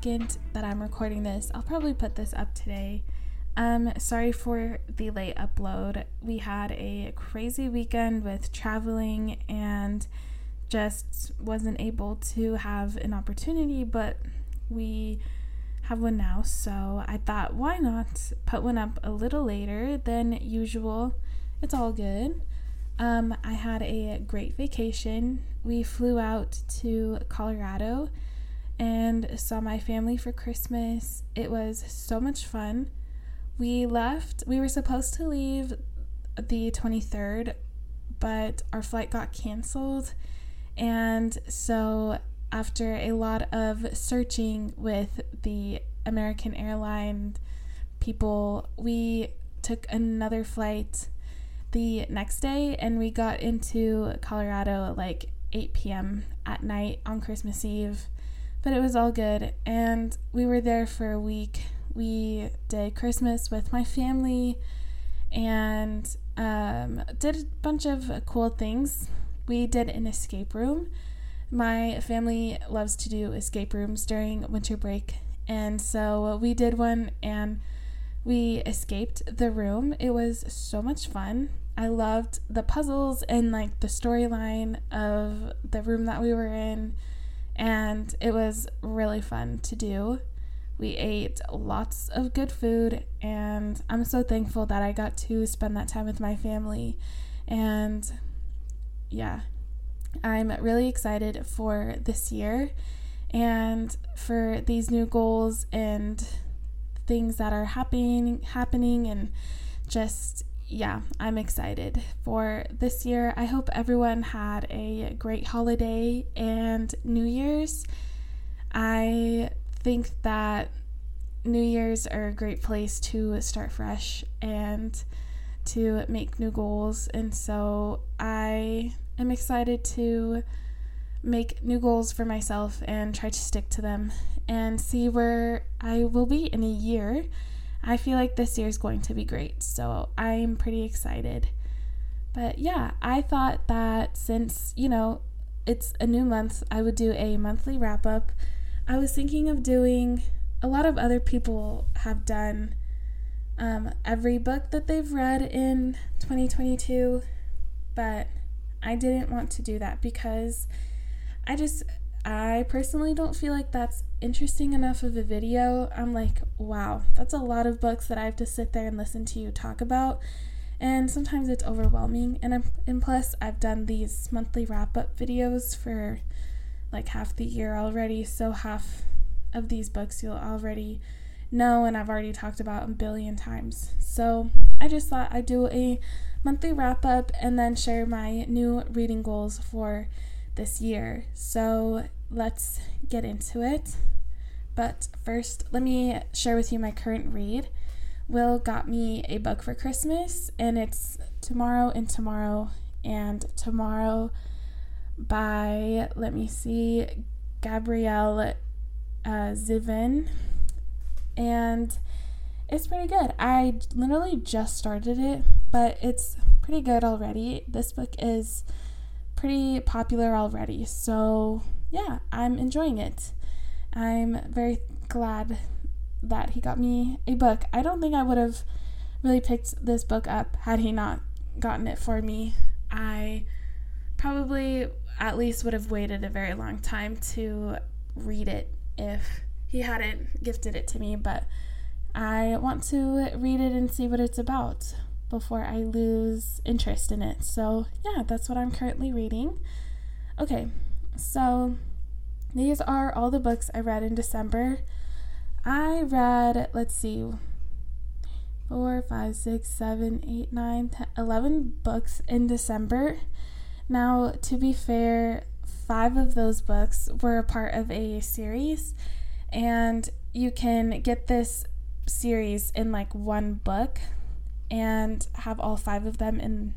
second that I'm recording this. I'll probably put this up today. Um, sorry for the late upload. We had a crazy weekend with traveling and just wasn't able to have an opportunity, but we have one now. So I thought, why not put one up a little later than usual? It's all good. Um, I had a great vacation. We flew out to Colorado and saw my family for Christmas. It was so much fun. We left, we were supposed to leave the 23rd, but our flight got canceled. And so, after a lot of searching with the American airline people, we took another flight the next day and we got into Colorado at like 8 p.m. at night on Christmas Eve. But it was all good and we were there for a week. We did Christmas with my family and um, did a bunch of cool things. We did an escape room. My family loves to do escape rooms during winter break, and so we did one and we escaped the room. It was so much fun. I loved the puzzles and like the storyline of the room that we were in, and it was really fun to do. We ate lots of good food, and I'm so thankful that I got to spend that time with my family. And yeah, I'm really excited for this year and for these new goals and things that are happening happening and just yeah, I'm excited for this year. I hope everyone had a great holiday and New Year's. I think that New Year's are a great place to start fresh and to make new goals. And so I am excited to make new goals for myself and try to stick to them and see where I will be in a year. I feel like this year is going to be great, so I'm pretty excited. But yeah, I thought that since, you know, it's a new month, I would do a monthly wrap up. I was thinking of doing a lot of other people have done um, every book that they've read in 2022, but I didn't want to do that because I just I personally don't feel like that's interesting enough of a video. I'm like, wow, that's a lot of books that I have to sit there and listen to you talk about. And sometimes it's overwhelming. And, I'm, and plus, I've done these monthly wrap up videos for like half the year already. So, half of these books you'll already know and I've already talked about a billion times. So, I just thought I'd do a monthly wrap up and then share my new reading goals for this year. So let's get into it. But first, let me share with you my current read. Will got me a book for Christmas, and it's Tomorrow and Tomorrow and Tomorrow by, let me see, Gabrielle uh, Zevin. And it's pretty good. I literally just started it, but it's pretty good already. This book is pretty popular already. So, yeah, I'm enjoying it. I'm very glad that he got me a book. I don't think I would have really picked this book up had he not gotten it for me. I probably at least would have waited a very long time to read it if he hadn't gifted it to me, but I want to read it and see what it's about before I lose interest in it. So, yeah, that's what I'm currently reading. Okay, so these are all the books I read in December. I read, let's see, four, five, six, seven, eight, nine, ten, eleven books in December. Now, to be fair, five of those books were a part of a series, and you can get this series in like one book and have all five of them in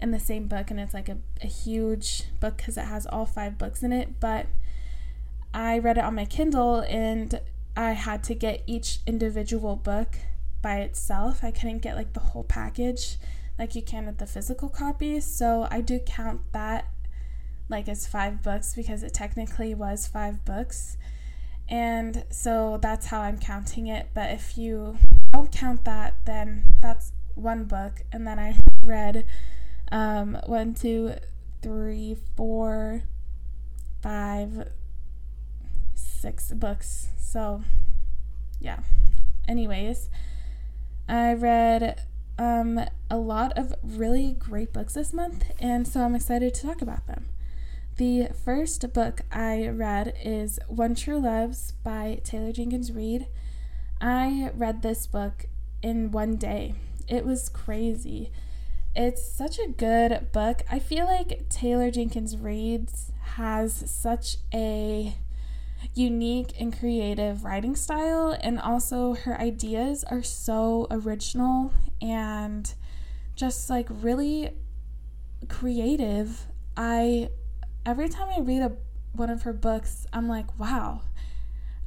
in the same book and it's like a, a huge book because it has all five books in it but i read it on my kindle and i had to get each individual book by itself i couldn't get like the whole package like you can with the physical copy so i do count that like as five books because it technically was five books. And so that's how I'm counting it. But if you don't count that, then that's one book. And then I read um, one, two, three, four, five, six books. So, yeah. Anyways, I read um, a lot of really great books this month, and so I'm excited to talk about them. The first book I read is One True Loves by Taylor Jenkins Reid. I read this book in one day. It was crazy. It's such a good book. I feel like Taylor Jenkins Reid has such a unique and creative writing style, and also her ideas are so original and just like really creative. I every time I read a one of her books, I'm like, wow.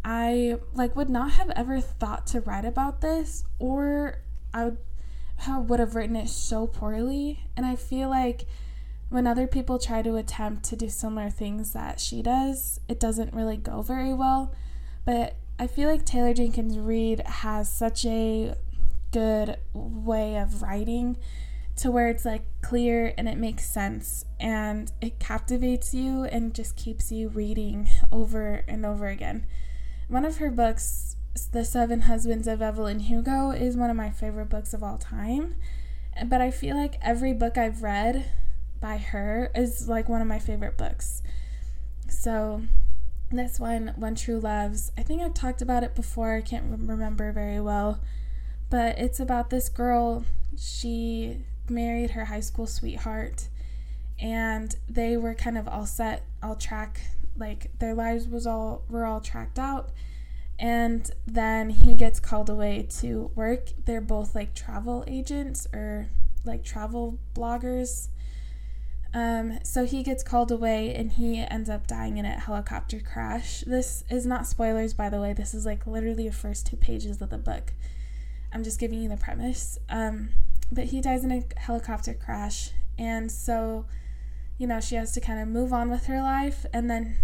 I like would not have ever thought to write about this or I would have, would have written it so poorly and I feel like when other people try to attempt to do similar things that she does, it doesn't really go very well. But I feel like Taylor Jenkins Reid has such a good way of writing to where it's like clear and it makes sense and it captivates you and just keeps you reading over and over again. One of her books, The Seven Husbands of Evelyn Hugo, is one of my favorite books of all time. But I feel like every book I've read by her is like one of my favorite books. So, this one, One True Loves, I think I've talked about it before, I can't remember very well. But it's about this girl, she married her high school sweetheart and they were kind of all set all track like their lives was all were all tracked out and then he gets called away to work. They're both like travel agents or like travel bloggers. Um, so he gets called away and he ends up dying in a helicopter crash. This is not spoilers by the way. This is like literally the first two pages of the book. I'm just giving you the premise. Um, but he dies in a helicopter crash. And so, you know, she has to kind of move on with her life. And then,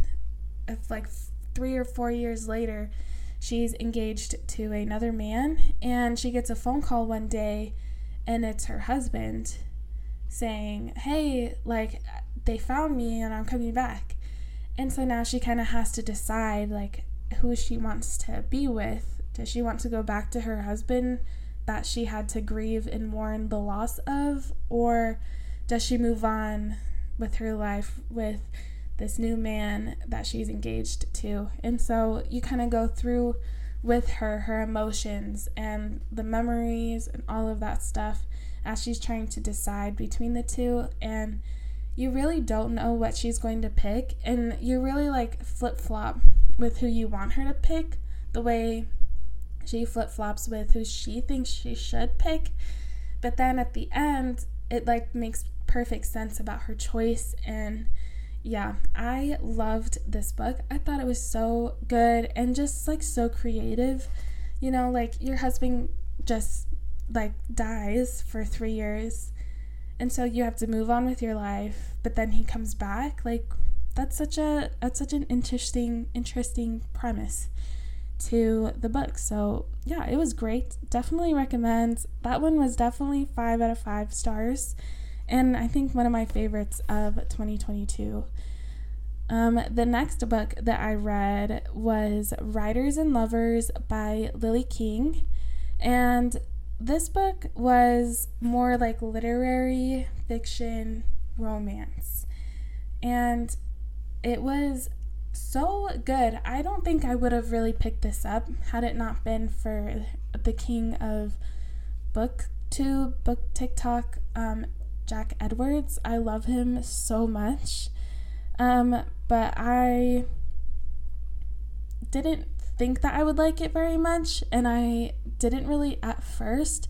if like three or four years later, she's engaged to another man. And she gets a phone call one day, and it's her husband saying, Hey, like, they found me and I'm coming back. And so now she kind of has to decide, like, who she wants to be with. Does she want to go back to her husband? that she had to grieve and mourn the loss of? Or does she move on with her life with this new man that she's engaged to? And so you kind of go through with her her emotions and the memories and all of that stuff as she's trying to decide between the two and you really don't know what she's going to pick and you really like flip-flop with who you want her to pick the way she flip flops with who she thinks she should pick. But then at the end, it like makes perfect sense about her choice. And yeah, I loved this book. I thought it was so good and just like so creative. You know, like your husband just like dies for three years. And so you have to move on with your life, but then he comes back. Like that's such a that's such an interesting interesting premise to the book. So, yeah, it was great. Definitely recommend. That one was definitely 5 out of 5 stars and I think one of my favorites of 2022. Um, the next book that I read was Writers and Lovers by Lily King. And this book was more like literary fiction romance. And it was so good. I don't think I would have really picked this up had it not been for the king of book booktube, book TikTok, um, Jack Edwards. I love him so much. Um, but I didn't think that I would like it very much, and I didn't really at first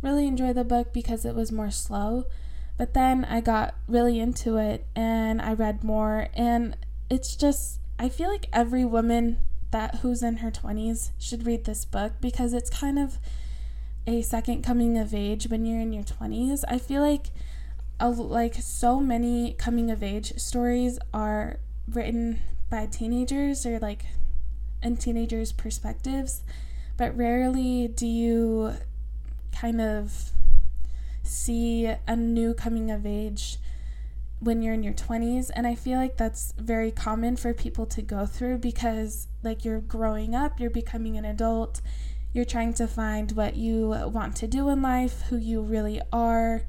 really enjoy the book because it was more slow. But then I got really into it and I read more, and it's just I feel like every woman that who's in her 20s should read this book because it's kind of a second coming of age when you're in your 20s. I feel like like so many coming of age stories are written by teenagers or like in teenagers' perspectives, but rarely do you kind of see a new coming of age when you're in your 20s and i feel like that's very common for people to go through because like you're growing up you're becoming an adult you're trying to find what you want to do in life who you really are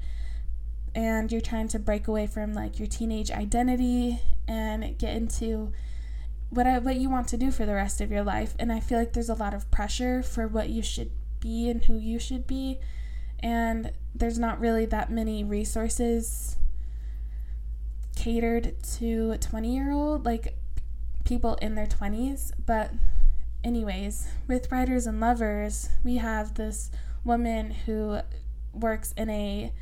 and you're trying to break away from like your teenage identity and get into what I, what you want to do for the rest of your life. And I feel like there's a lot of pressure for what you should be and who you should be. And there's not really that many resources catered to a 20 year old like people in their 20s but anyways with writers and lovers we have this woman who works in a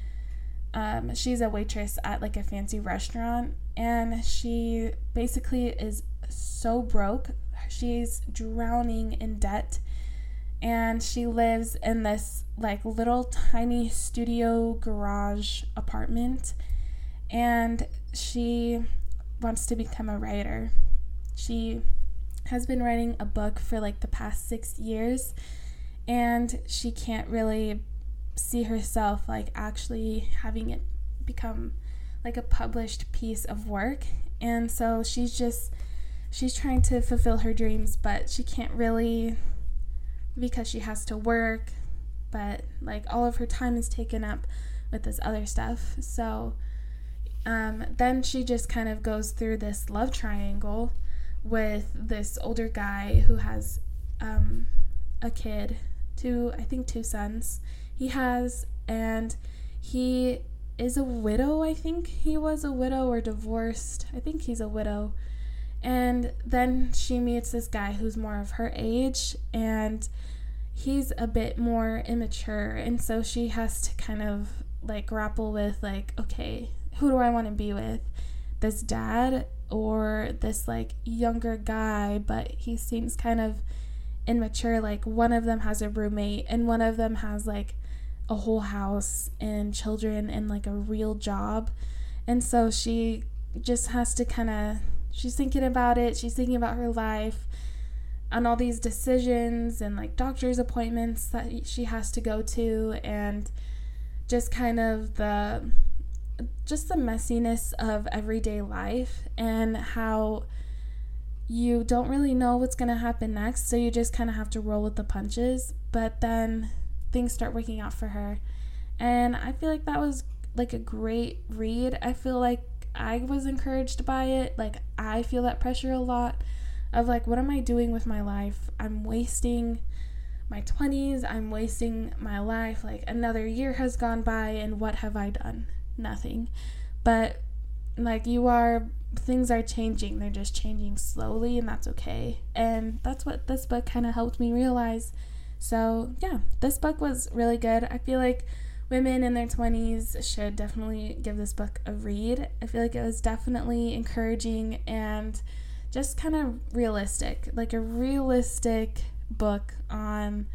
um, she's a waitress at like a fancy restaurant and she basically is so broke. She's drowning in debt and she lives in this like little tiny studio garage apartment and she wants to become a writer. She has been writing a book for like the past 6 years and she can't really see herself like actually having it become like a published piece of work. And so she's just she's trying to fulfill her dreams, but she can't really because she has to work, but like all of her time is taken up with this other stuff. So um, then she just kind of goes through this love triangle with this older guy who has um, a kid, two, I think, two sons he has, and he is a widow, I think he was a widow or divorced. I think he's a widow. And then she meets this guy who's more of her age, and he's a bit more immature. And so she has to kind of like grapple with, like, okay, who do I want to be with? This dad or this like younger guy, but he seems kind of immature. Like, one of them has a roommate, and one of them has like a whole house and children and like a real job. And so she just has to kind of, she's thinking about it, she's thinking about her life and all these decisions and like doctor's appointments that she has to go to and just kind of the just the messiness of everyday life and how you don't really know what's going to happen next so you just kind of have to roll with the punches but then things start working out for her. And I feel like that was like a great read. I feel like I was encouraged by it. Like I feel that pressure a lot of like what am I doing with my life? I'm wasting my 20s. I'm wasting my life. Like another year has gone by and what have I done? Nothing. But like you are things are changing. They're just changing slowly and that's okay. And that's what this book kind of helped me realize so, yeah, this book was really good. I feel like women in their 20s should definitely give this book a read. I feel like it was definitely encouraging and just kind of realistic, like a realistic book on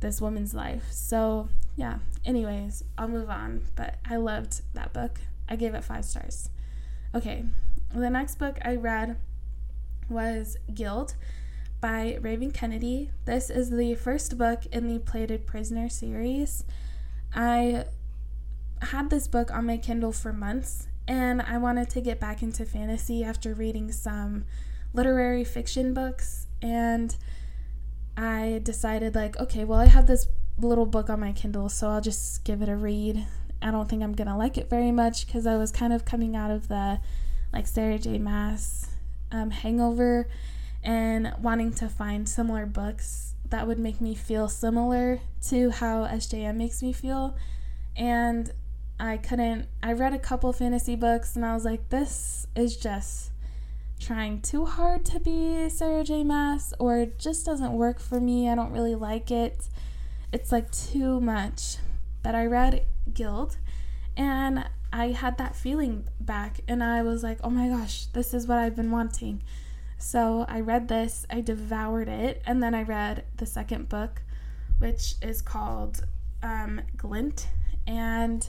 this woman's life. So, yeah, anyways, I'll move on, but I loved that book. I gave it five stars. Okay, the next book I read was Gild by Raven Kennedy. This is the first book in the Plated Prisoner series. I had this book on my Kindle for months and I wanted to get back into fantasy after reading some literary fiction books and I decided like okay well I have this little book on my Kindle so I'll just give it a read. I don't think I'm to like it very much cuz I was kind of coming out of the like Sarah J Maas um, hangover and wanting to find similar books that would make me feel similar to how SJM makes me feel. And I couldn't, I read a couple fantasy books and I was like, this is just trying too hard to be Sarah J. Maas, or it just doesn't work for me. I don't really like it. It's like too much. But I read Gild and I had that feeling back and I was like, oh my gosh, this is what I've been wanting. So I read this, I devoured it, and then I read the second book, which is called um, Glint. And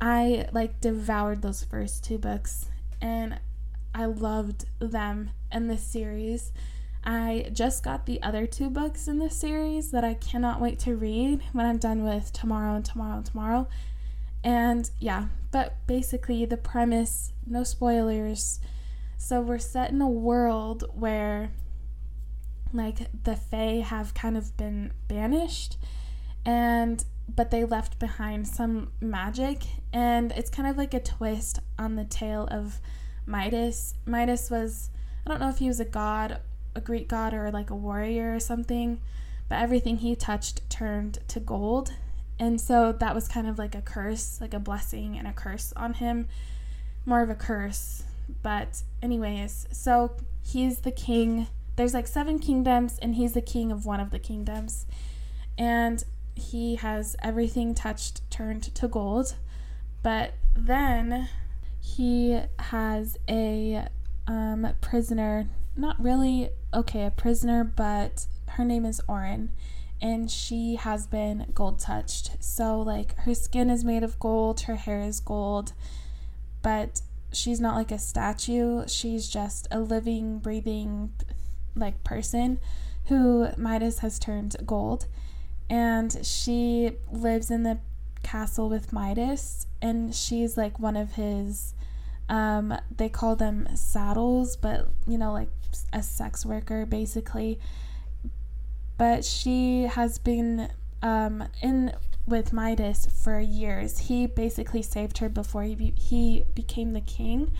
I like devoured those first two books and I loved them and this series. I just got the other two books in this series that I cannot wait to read when I'm done with tomorrow and tomorrow and tomorrow. And yeah, but basically, the premise no spoilers. So, we're set in a world where, like, the Fae have kind of been banished, and but they left behind some magic, and it's kind of like a twist on the tale of Midas. Midas was, I don't know if he was a god, a Greek god, or like a warrior or something, but everything he touched turned to gold. And so that was kind of like a curse, like a blessing and a curse on him. More of a curse. But, anyways, so he's the king. There's like seven kingdoms, and he's the king of one of the kingdoms. And he has everything touched turned to gold. But then he has a um, prisoner, not really, okay, a prisoner, but her name is Auren, and she has been gold touched. So, like, her skin is made of gold, her hair is gold, but she's not like a statue. She's just a living, breathing, like, person who Midas has turned gold. And she lives in the castle with Midas, and she's like one of his. Um, they call them saddles, but you know, like a sex worker basically. But she has been um, in with Midas for years. He basically saved her before he be- he became the king,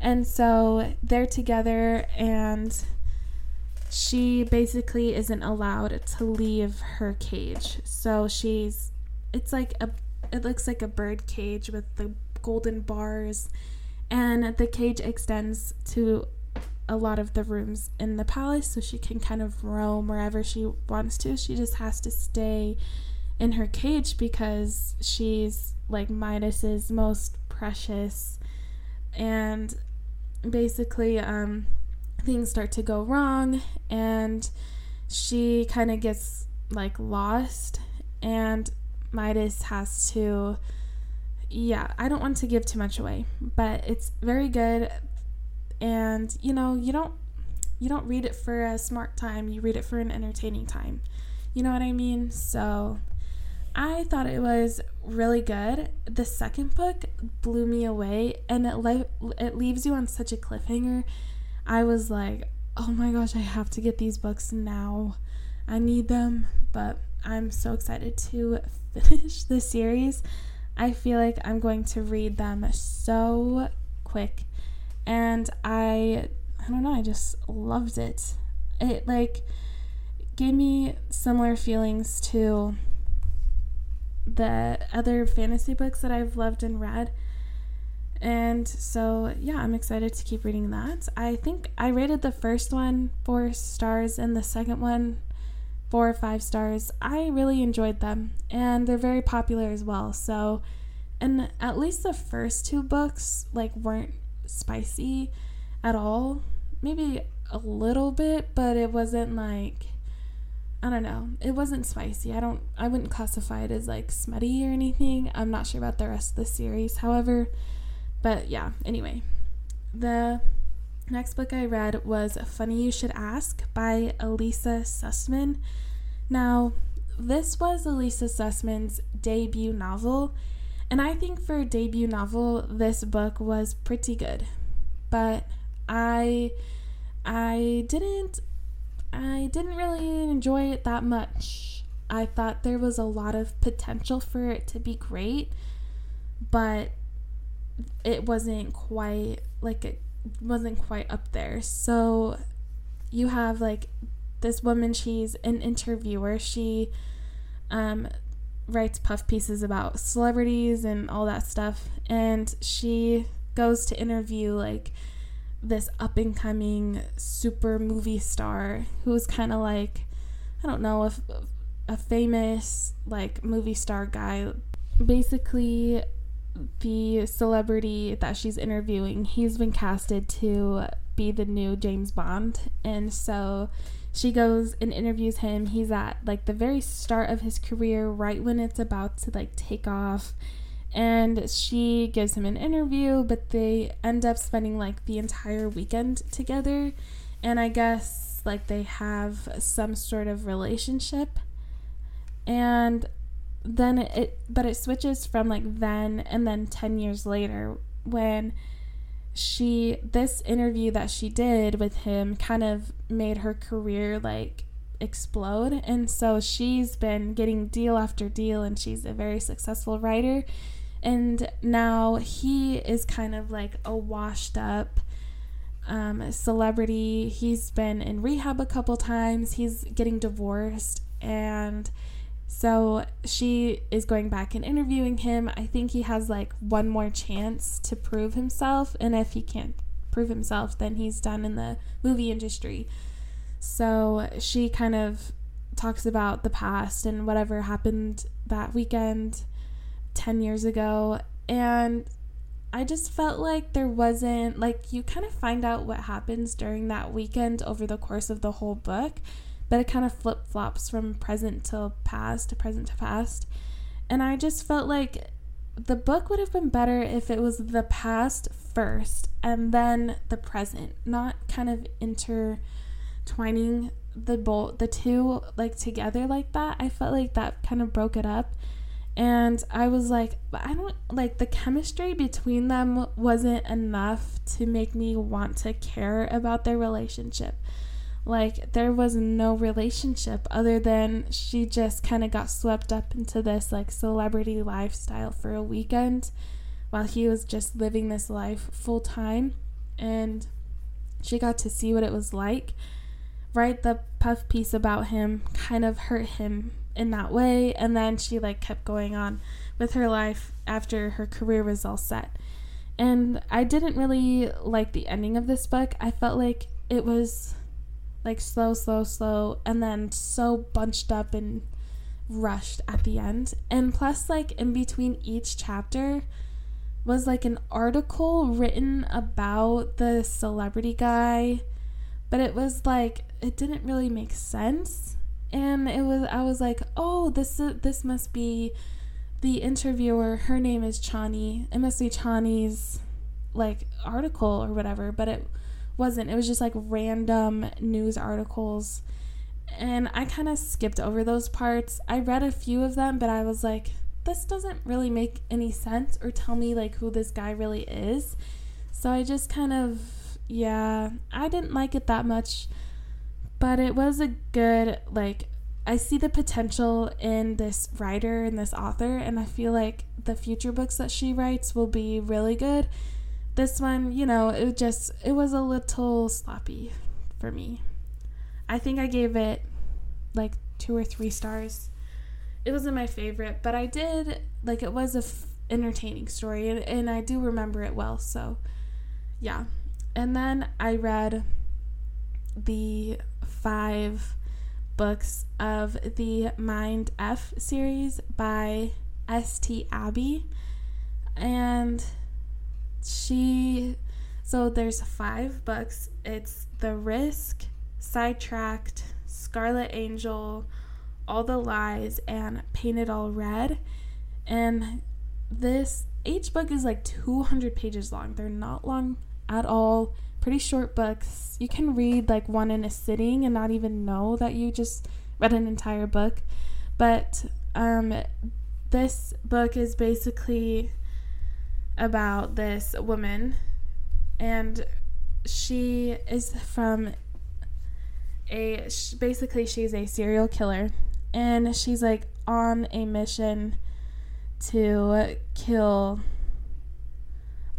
and so they're together and she basically isn't allowed to leave her cage. So she's it's like a it looks like a bird cage with the golden bars and the cage extends to a lot of the rooms in the palace so she can kind of roam wherever she wants to. She just has to stay in her cage because she's like Midas's most precious and basically um things start to go wrong and she kind of gets like lost and Midas has to yeah, I don't want to give too much away, but it's very good and you know, you don't you don't read it for a smart time, you read it for an entertaining time. You know what I mean? So I thought it was really good. The second book blew me away and it le- it leaves you on such a cliffhanger. I was like, "Oh my gosh, I have to get these books now. I need them." But I'm so excited to finish the series. I feel like I'm going to read them so quick. And I I don't know, I just loved it. It like gave me similar feelings to the other fantasy books that I've loved and read. And so, yeah, I'm excited to keep reading that. I think I rated the first one four stars and the second one four or five stars. I really enjoyed them, and they're very popular as well. So, and at least the first two books like weren't spicy at all. Maybe a little bit, but it wasn't like I don't know. It wasn't spicy. I don't I wouldn't classify it as like smutty or anything. I'm not sure about the rest of the series. However, but yeah, anyway. The Next book I read was Funny You Should Ask by Elissa Sussman. Now, this was Elissa Sussman's debut novel, and I think for a debut novel, this book was pretty good. But I I didn't I didn't really enjoy it that much. I thought there was a lot of potential for it to be great, but it wasn't quite like it wasn't quite up there. So you have like this woman, she's an interviewer. She um, writes puff pieces about celebrities and all that stuff. And she goes to interview like this up and coming super movie star who's kind of like, I don't know, if a famous like movie star guy. Basically, the celebrity that she's interviewing, he's been casted to be the new James Bond. And so she goes and interviews him. He's at like the very start of his career, right when it's about to like take off. And she gives him an interview, but they end up spending like the entire weekend together. And I guess like they have some sort of relationship. And then it, but it switches from like then and then 10 years later when she, this interview that she did with him kind of made her career like explode. And so she's been getting deal after deal, and she's a very successful writer and now he is kind of like a washed up um, celebrity. He's been in rehab a couple times. He's getting divorced, and so she is going back and interviewing him. I think he has like one more chance to prove himself, and if he can't prove himself, then he's done in the movie industry. So she kind of talks about the past and whatever happened that weekend 10 years ago and I just felt like there wasn't like you kind of find out what happens during that weekend over the course of the whole book, but it kind of flip flops from present to past to present to past. And I just felt like the book would have been better if it was the past first and then the present, not kind of intertwining the both the two like together like that. I felt like that kind of broke it up and I was like, I don't like the chemistry between them wasn't enough to make me want to care about their relationship. Like, there was no relationship other than she just kind of got swept up into this like celebrity lifestyle for a weekend while he was just living this life full time. And she got to see what it was like. Right? The puff piece about him kind of hurt him in that way. And then she like kept going on with her life after her career was all set. And i didn't really like the ending of this book. I felt like it was like slow slow slow and then so bunched up and rushed at the end. And plus like in between each chapter was like an article written about the celebrity guy. But it was like it didn't really make sense and it was I was like, "Oh, this is, this must be the interviewer. Her name is Chani. It must be Chani's like article or whatever." But it wasn't. It was just like random news articles. And I kind of skipped over those parts. I read a few of them, but I was like, this doesn't really make any sense or tell me like who this guy really is. So I just kind of yeah, I didn't like it that much but it was a good like I see the potential in this writer and this author and I feel like the future books that she writes will be really good. This one, you know, it just it was a little sloppy for me. I think I gave it like 2 or 3 stars. It wasn't my favorite, but I did like it was a f- entertaining story and, and I do remember it well, so yeah. And then I read the five books of the Mind F series by S.T. Abby. And she, so there's five books. It's The Risk, Sidetracked, Scarlet Angel, All the Lies, and Painted All Red. And this, each book is like 200 pages long. They're not long at all pretty short books. You can read like one in a sitting and not even know that you just read an entire book. But um, this book is basically about this woman, and she is from a basically she's a serial killer, and she's like on a mission to kill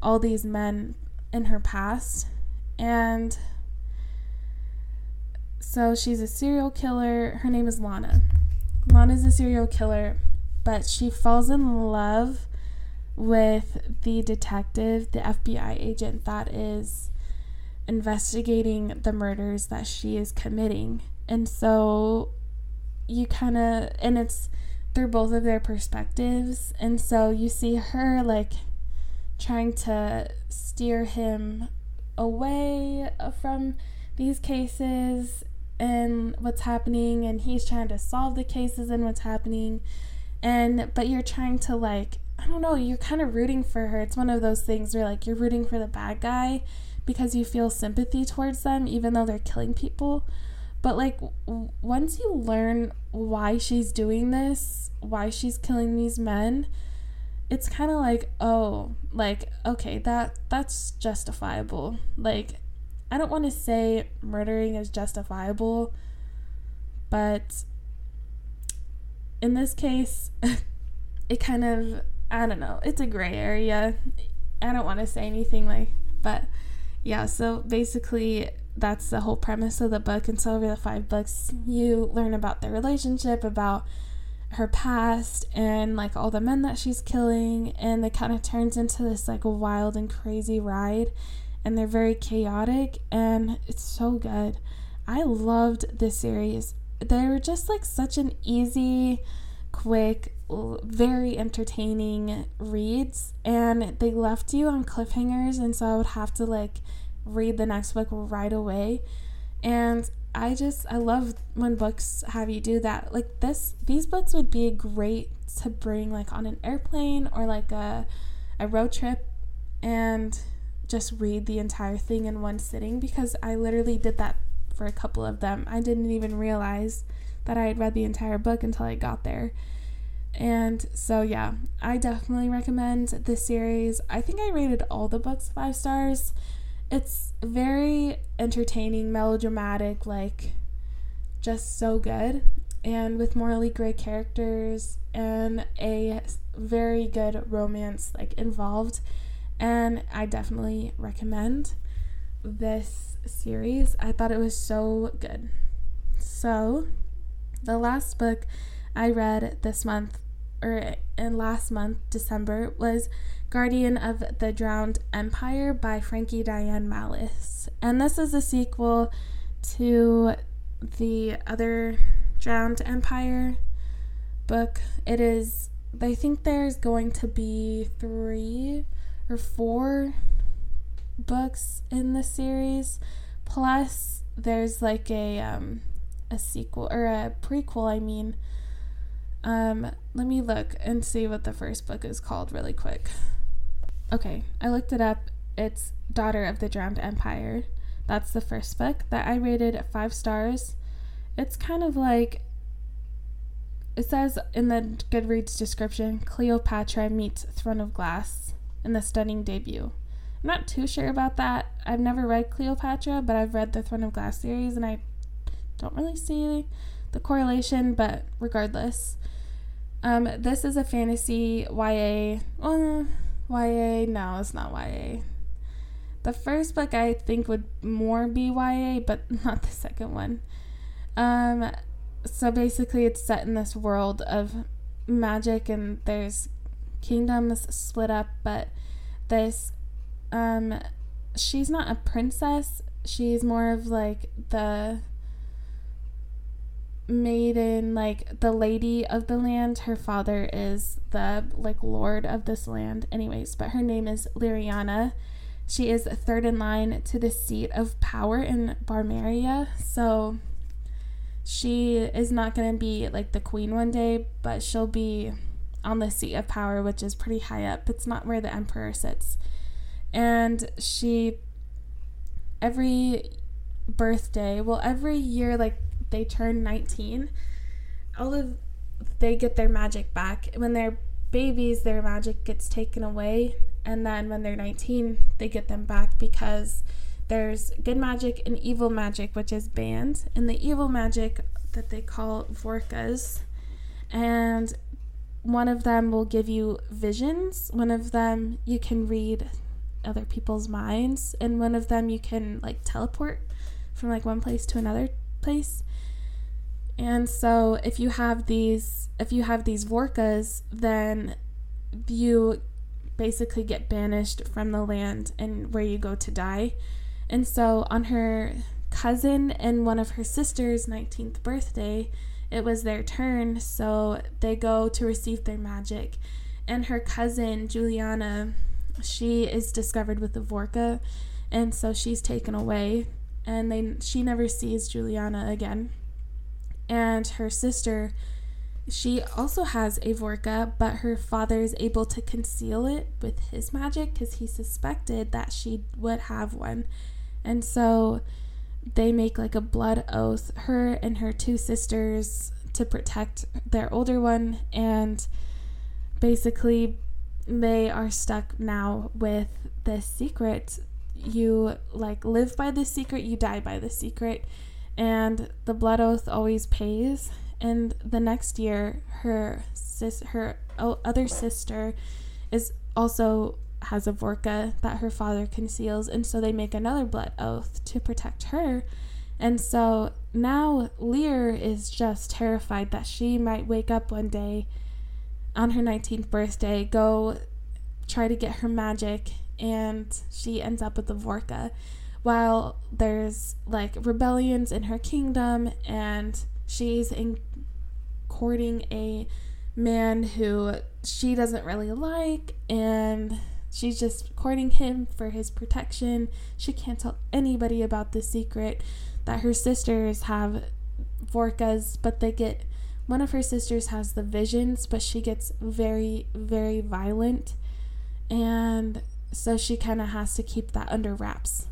all these men in her past and so she's a serial killer. Her name is Lana. Lana's a serial killer, but she falls in love with the detective, the FBI agent that is investigating the murders that she is committing. And so you kind of, and it's through both of their perspectives. And so you see her like trying to steer him away uh, from these cases and what's happening and he's trying to solve the cases and what's happening and but you're trying to like I don't know, you're kind of rooting for her. It's one of those things where like you're rooting for the bad guy because you feel sympathy towards them even though they're killing people. But like w- once you learn why she's doing this, why she's killing these men, it's kind of like, oh, like okay, that that's justifiable. Like I don't want to say murdering is justifiable, but in this case, it kind of I don't know, it's a gray area. I don't want to say anything like, but yeah, so basically that's the whole premise of the book. And so over the five books, you learn about their relationship, about her past, and like all the men that she's killing, and it kind of turns into this like wild and crazy ride. And they're very chaotic, and it's so good. I loved this series. They were just like such an easy, quick, very entertaining reads, and they left you on cliffhangers, and so I would have to like read the next book right away. And I just I love when books have you do that. Like this these books would be great to bring like on an airplane or like a a road trip and just read the entire thing in one sitting because I literally did that for a couple of them. I didn't even realize that I had read the entire book until I got there. And so, yeah, I definitely recommend this series. I think I rated all the books five stars. It's very entertaining, melodramatic, like just so good. And with morally gray characters and a very good romance like involved. And I definitely recommend this series. I thought it was so good. So, the last book I read this month or in last month, December, was Guardian of the Drowned Empire by Frankie Diane Mallis. And this is a sequel to the other Drowned Empire book. It is, I think there's going to be three or four books in the series. Plus, there's like a, um, a sequel or a prequel, I mean. Um, let me look and see what the first book is called really quick. Okay, I looked it up. It's Daughter of the Drowned Empire. That's the first book that I rated five stars. It's kind of like it says in the Goodreads description Cleopatra meets Throne of Glass in the stunning debut. I'm not too sure about that. I've never read Cleopatra, but I've read the Throne of Glass series and I don't really see the correlation, but regardless. Um, this is a fantasy YA. Uh, YA, no, it's not YA. The first book I think would more be YA, but not the second one. Um, so basically, it's set in this world of magic, and there's kingdoms split up, but this, um, she's not a princess. She's more of like the maiden like the lady of the land. Her father is the like lord of this land anyways but her name is Lyriana. She is third in line to the seat of power in Bamaria so she is not going to be like the queen one day but she'll be on the seat of power which is pretty high up. It's not where the emperor sits. And she every birthday well every year like they turn 19, all of they get their magic back. When they're babies, their magic gets taken away, and then when they're 19, they get them back because there's good magic and evil magic, which is banned, and the evil magic that they call Vorkas, and one of them will give you visions. One of them you can read other people's minds, and one of them you can like teleport from like one place to another place. And so if you have these if you have these Vorkas, then you basically get banished from the land and where you go to die. And so on her cousin and one of her sisters' 19th birthday, it was their turn, so they go to receive their magic. And her cousin, Juliana, she is discovered with the Vorka, and so she's taken away, and they she never sees Juliana again and her sister she also has a Vorakh, but her father is able to conceal it with his magic because he suspected that she would have one. And so they make like a blood oath, her and her two sisters, to protect their older one. And basically, they are stuck now with this secret. You like live by the secret, you die by the secret. And the blood oath always pays. And the next year her sis her other sister is also has a vorakh that her father conceals. And so they make another blood oath to protect her. And so now Lyr is just terrified that she might wake up one day on her 19th birthday go try to get her magic and she ends up with the vorakh while there's like rebellions in her kingdom and she's in courting a man who she doesn't really like and she's just courting him for his protection. She can't tell anybody about the secret that her sisters have Vorakhs, but they get one of her sisters has the visions, but she gets very, very violent. And so she kind of has to keep that under wraps.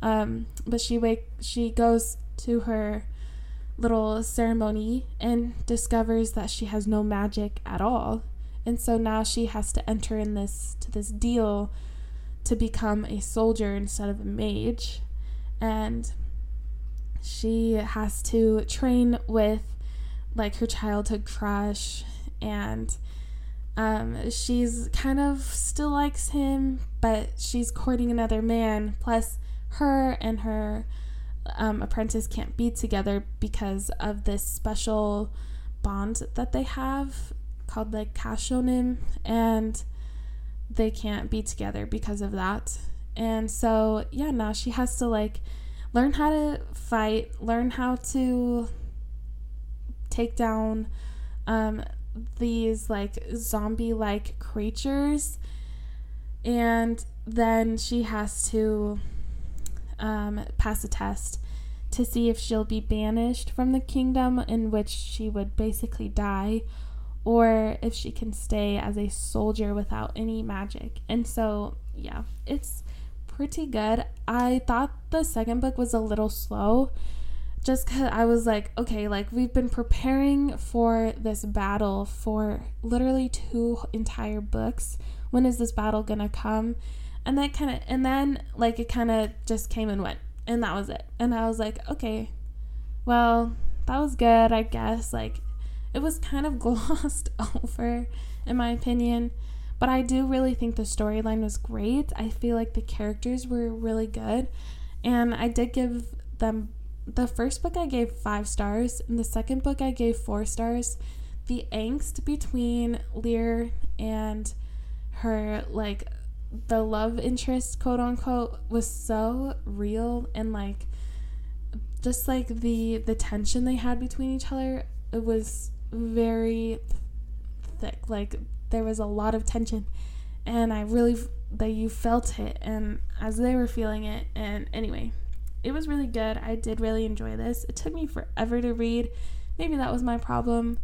Um, but she wake she goes to her little ceremony and discovers that she has no magic at all. And so now she has to enter in this to this deal to become a soldier instead of a mage. And she has to train with like her childhood crush and um, she's kind of still likes him, but she's courting another man. Plus, her and her um, apprentice can't be together because of this special bond that they have called like kashonim and they can't be together because of that and so yeah now she has to like learn how to fight learn how to take down um, these like zombie like creatures and then she has to um, pass a test to see if she'll be banished from the kingdom, in which she would basically die, or if she can stay as a soldier without any magic. And so, yeah, it's pretty good. I thought the second book was a little slow just because I was like, okay, like we've been preparing for this battle for literally two entire books. When is this battle gonna come? and that kind of and then like it kind of just came and went and that was it. And i was like okay well that was good i guess. Like it was kind of glossed over in my opinion. But i do really think the storyline was great. I feel like the characters were really good. And i did give them the first book i gave five stars and the second book i gave four stars the angst between Lyr and her like the love interest, quote unquote, was so real and like just like the the tension they had between each other, it was very thick. Like there was a lot of tension, and I really that you felt it, and as they were feeling it, and anyway, it was really good. I did really enjoy this. It took me forever to read. Maybe that was my problem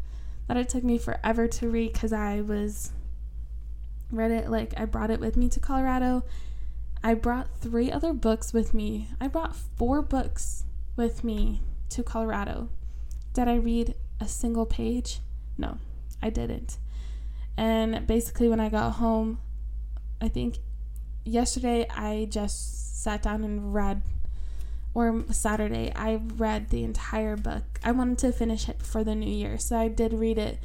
that it took me forever to read because I was read it like I brought it with me to Colorado. I brought three other books with me. I brought four books with me to Colorado. Did I read a single page? No, I didn't. And basically, when I got home, I think yesterday I just sat down and read, or Saturday, I read the entire book. I wanted to finish it before the new year, so I did read it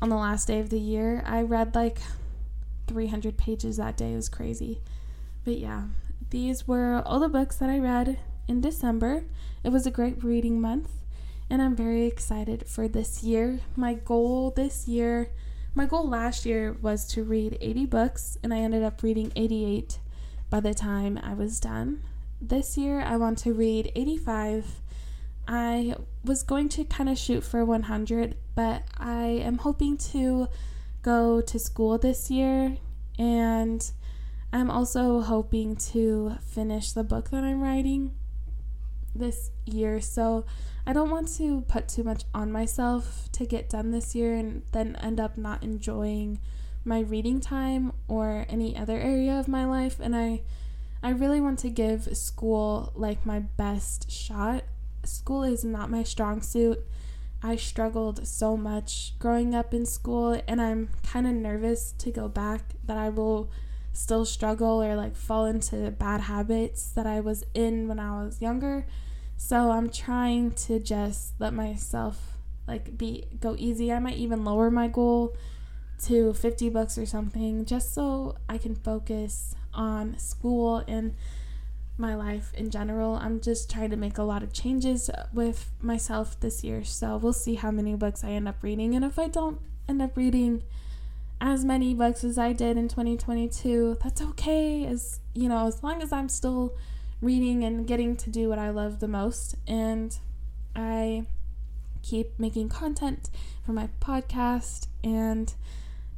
on the last day of the year. I read like 300 pages that day. It was crazy. But yeah, these were all the books that I read in December. It was a great reading month, and I'm very excited for this year. My goal this year, my goal last year was to read 80 books, and I ended up reading 88 by the time I was done. This year, I want to read 85. I was going to kind of shoot for 100, but I am hoping to go to school this year, and I'm also hoping to finish the book that I'm writing. this year, so I don't want to put too much on myself to get done this year and then end up not enjoying my reading time or any other area of my life and I I really want to give school like my best shot. School is not my strong suit. I struggled so much growing up in school and I'm kind of nervous to go back that I will still struggle or like fall into bad habits that I was in when I was younger. So I'm trying to just let myself like be go easy. I might even lower my goal to 50 bucks or something just so I can focus on school and my life in general. I'm just trying to make a lot of changes with myself this year. So we'll see how many books I end up reading and if I don't end up reading as many books as I did in 2022. That's okay, as you know, as long as I'm still reading and getting to do what I love the most. And I keep making content for my podcast and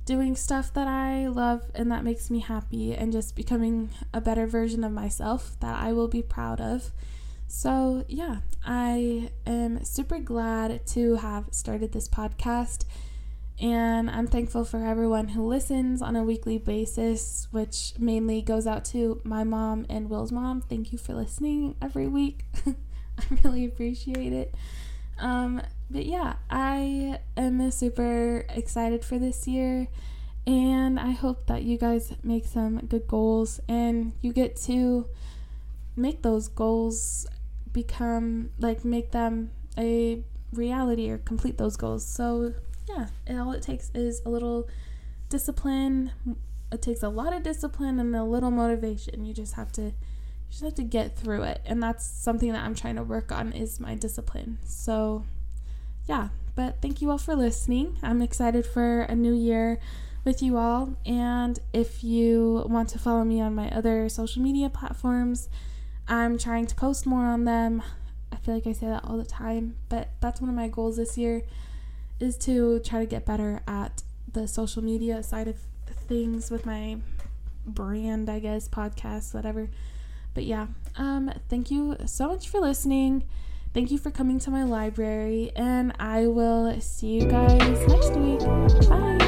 doing stuff that I love and that makes me happy and just becoming a better version of myself that I will be proud of. So, yeah, I am super glad to have started this podcast and I'm thankful for everyone who listens on a weekly basis, which mainly goes out to my mom and Will's mom. Thank you for listening every week. I really appreciate it. Um, but yeah, I am super excited for this year, and I hope that you guys make some good goals and you get to make those goals become like make them a reality or complete those goals. So yeah, and all it takes is a little discipline. It takes a lot of discipline and a little motivation. You just have to you just have to get through it. And that's something that I'm trying to work on is my discipline. So yeah, but thank you all for listening. I'm excited for a new year with you all. And if you want to follow me on my other social media platforms, I'm trying to post more on them. I feel like I say that all the time, but that's one of my goals this year is to try to get better at the social media side of things with my brand, I guess, podcast, whatever. But yeah, um, thank you so much for listening. Thank you for coming to my library, and I will see you guys next week. Bye.